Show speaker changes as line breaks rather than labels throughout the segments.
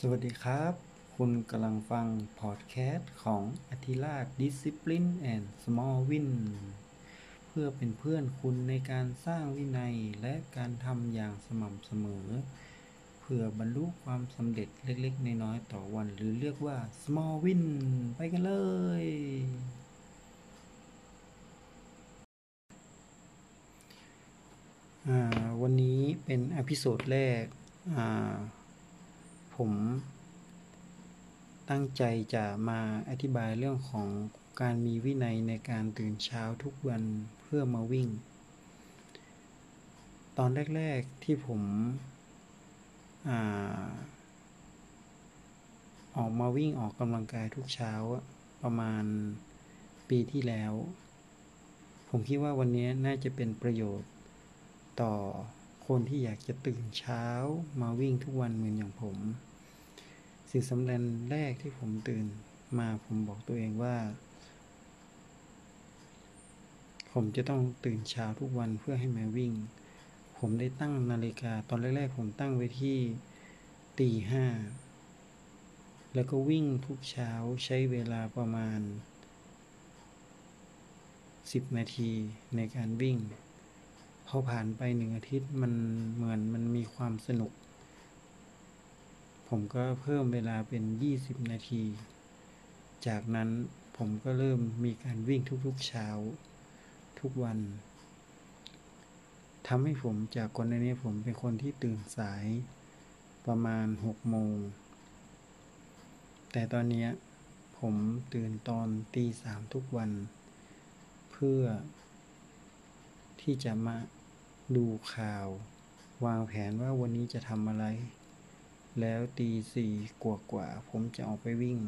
สวัสดีครับ คุณกำลังฟังพอดแคสต์ของอ t ิราช Discipline and Small Win เพื่อเป็นเพื่อนคุณในการสร้างวินัยและการทำอย่างสม่ำเสมอ เพื่อบรรลุความสำเร็จเล็กๆ น้อยๆ ต่อวันหรือเรียกว่า small win ไปกันเลย วันนี้เป็นอพิโซดแรกอ่า ผมตั้งใจจะมาอธิบายเรื่องของการมีวินัยในการตื่นเช้าทุกวันเพื่อมาวิ่ง ตอนแรก ๆที่ผมอออกมาวิ่งออกกำลังกายทุกเช้าประมาณปีที่แล้ว ผมคิดว่าวันนี้น่าจะเป็นประโยชน์ต่อคนที่อยากจะตื่นเช้ามาวิ่งทุกวันเหมือนอย่างผม สิ่งสำคัญแรกที่ผมตื่นมาผมบอกตัวเองว่า ผมจะต้องตื่นเช้าทุกวันเพื่อให้มาวิ่ง ผมได้ตั้งนาฬิกาตอนแรก ๆ ผมตั้งไว้ที่ตีห้าแล้วก็วิ่งทุกเช้าใช้เวลาประมาณ 10 นาทีในการวิ่งพอผ่านไปหนึ่งอาทิตย์มันเหมือนมันมีความสนุก ผมก็เพิ่มเวลาเป็น 20 นาที จากนั้นผมก็เริ่มมีการวิ่งทุกๆเช้า ทุกวันทำให้ผมจากก่อนหน้านี้ผมเป็นคนที่ตื่นสายประมาณ 6 โมง แต่ตอนนี้ผมตื่นตอนตีสามทุกวัน เพื่อ ที่จะมาดูข่าว วางแผนว่าวันนี้จะทำอะไร แล้วตีสี่กว่ากว่าผมจะออกไปวิ่ง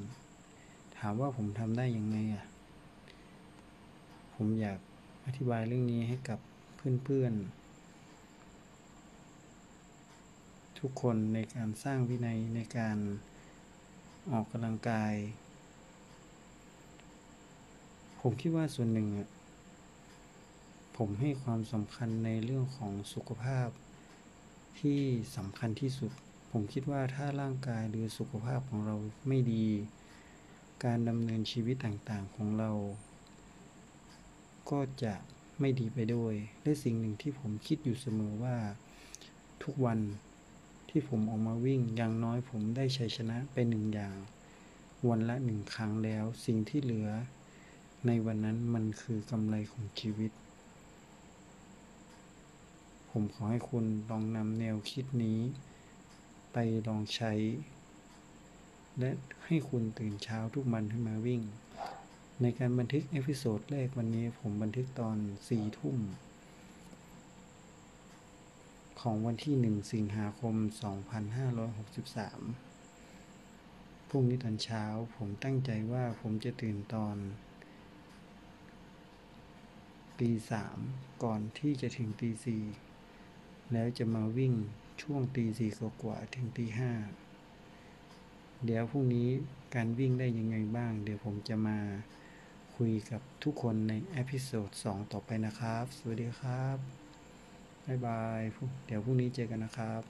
ถามว่าผมทำได้ยังไงอะ ผมอยากอธิบายเรื่องนี้ให้กับเพื่อนๆ ทุกคนในการสร้างวินัยในการออกกำลังกาย ผมคิดว่าส่วนหนึ่งอะผมให้ความสำคัญในเรื่องของสุขภาพที่สำคัญที่สุด ผมคิดว่าถ้าร่างกายหรือสุขภาพของเราไม่ดี การดำเนินชีวิตต่างๆของเรา ก็จะไม่ดีไปด้วย และสิ่งหนึ่งที่ผมคิดอยู่เสมอว่า ทุกวันที่ผมออกมาวิ่งอย่างน้อยผมได้ชัยชนะไปหนึ่งอย่าง วันละหนึ่งครั้งแล้ว สิ่งที่เหลือ ในวันนั้นมันคือกำไรของชีวิต ผมขอให้คุณลองนำแนวคิดนี้ ลองใช้ และให้คุณตื่นเช้าทุกวันขึ้นมาวิ่ง ในการบันทึก episode แรกวันนี้ผมบันทึกตอนสี่ทุ่ม ของวันที่หนึ่งสิงหาคม 2563พรุ่งนี้ตอนเช้าผมตั้งใจว่าผมจะตื่นตอนตีสามก่อนที่จะถึงตีสี่แล้วจะมาวิ่ง ช่วงตีสี่กว่าถึงตีห้าเดี๋ยวพรุ่งนี้การวิ่งได้ยังไงบ้าง เดี๋ยวผมจะมาคุยกับทุกคนใน episode 2ต่อไปนะครับ สวัสดีครับ บ๊ายบาย เดี๋ยวพรุ่งนี้เจอกันนะครับ